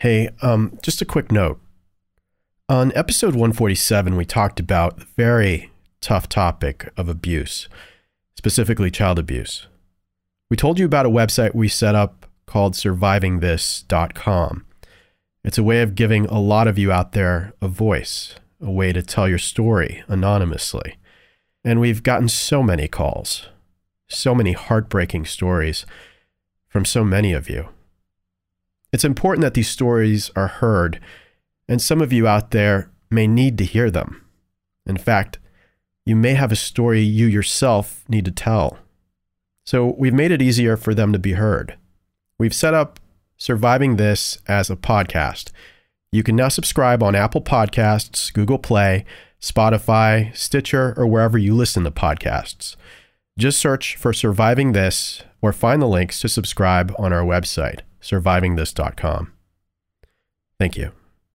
Hey, um, just a quick note. On episode 147, we talked about the very tough topic of abuse, specifically child abuse. We told you about a website we set up called survivingthis.com. It's a way of giving a lot of you out there a voice, a way to tell your story anonymously. And we've gotten so many calls, so many heartbreaking stories from so many of you. It's important that these stories are heard, and some of you out there may need to hear them. In fact, you may have a story you yourself need to tell. So we've made it easier for them to be heard. We've set up Surviving This as a podcast. You can now subscribe on Apple Podcasts, Google Play, Spotify, Stitcher, or wherever you listen to podcasts. Just search for Surviving This or find the links to subscribe on our website, survivingthis.com. Thank you.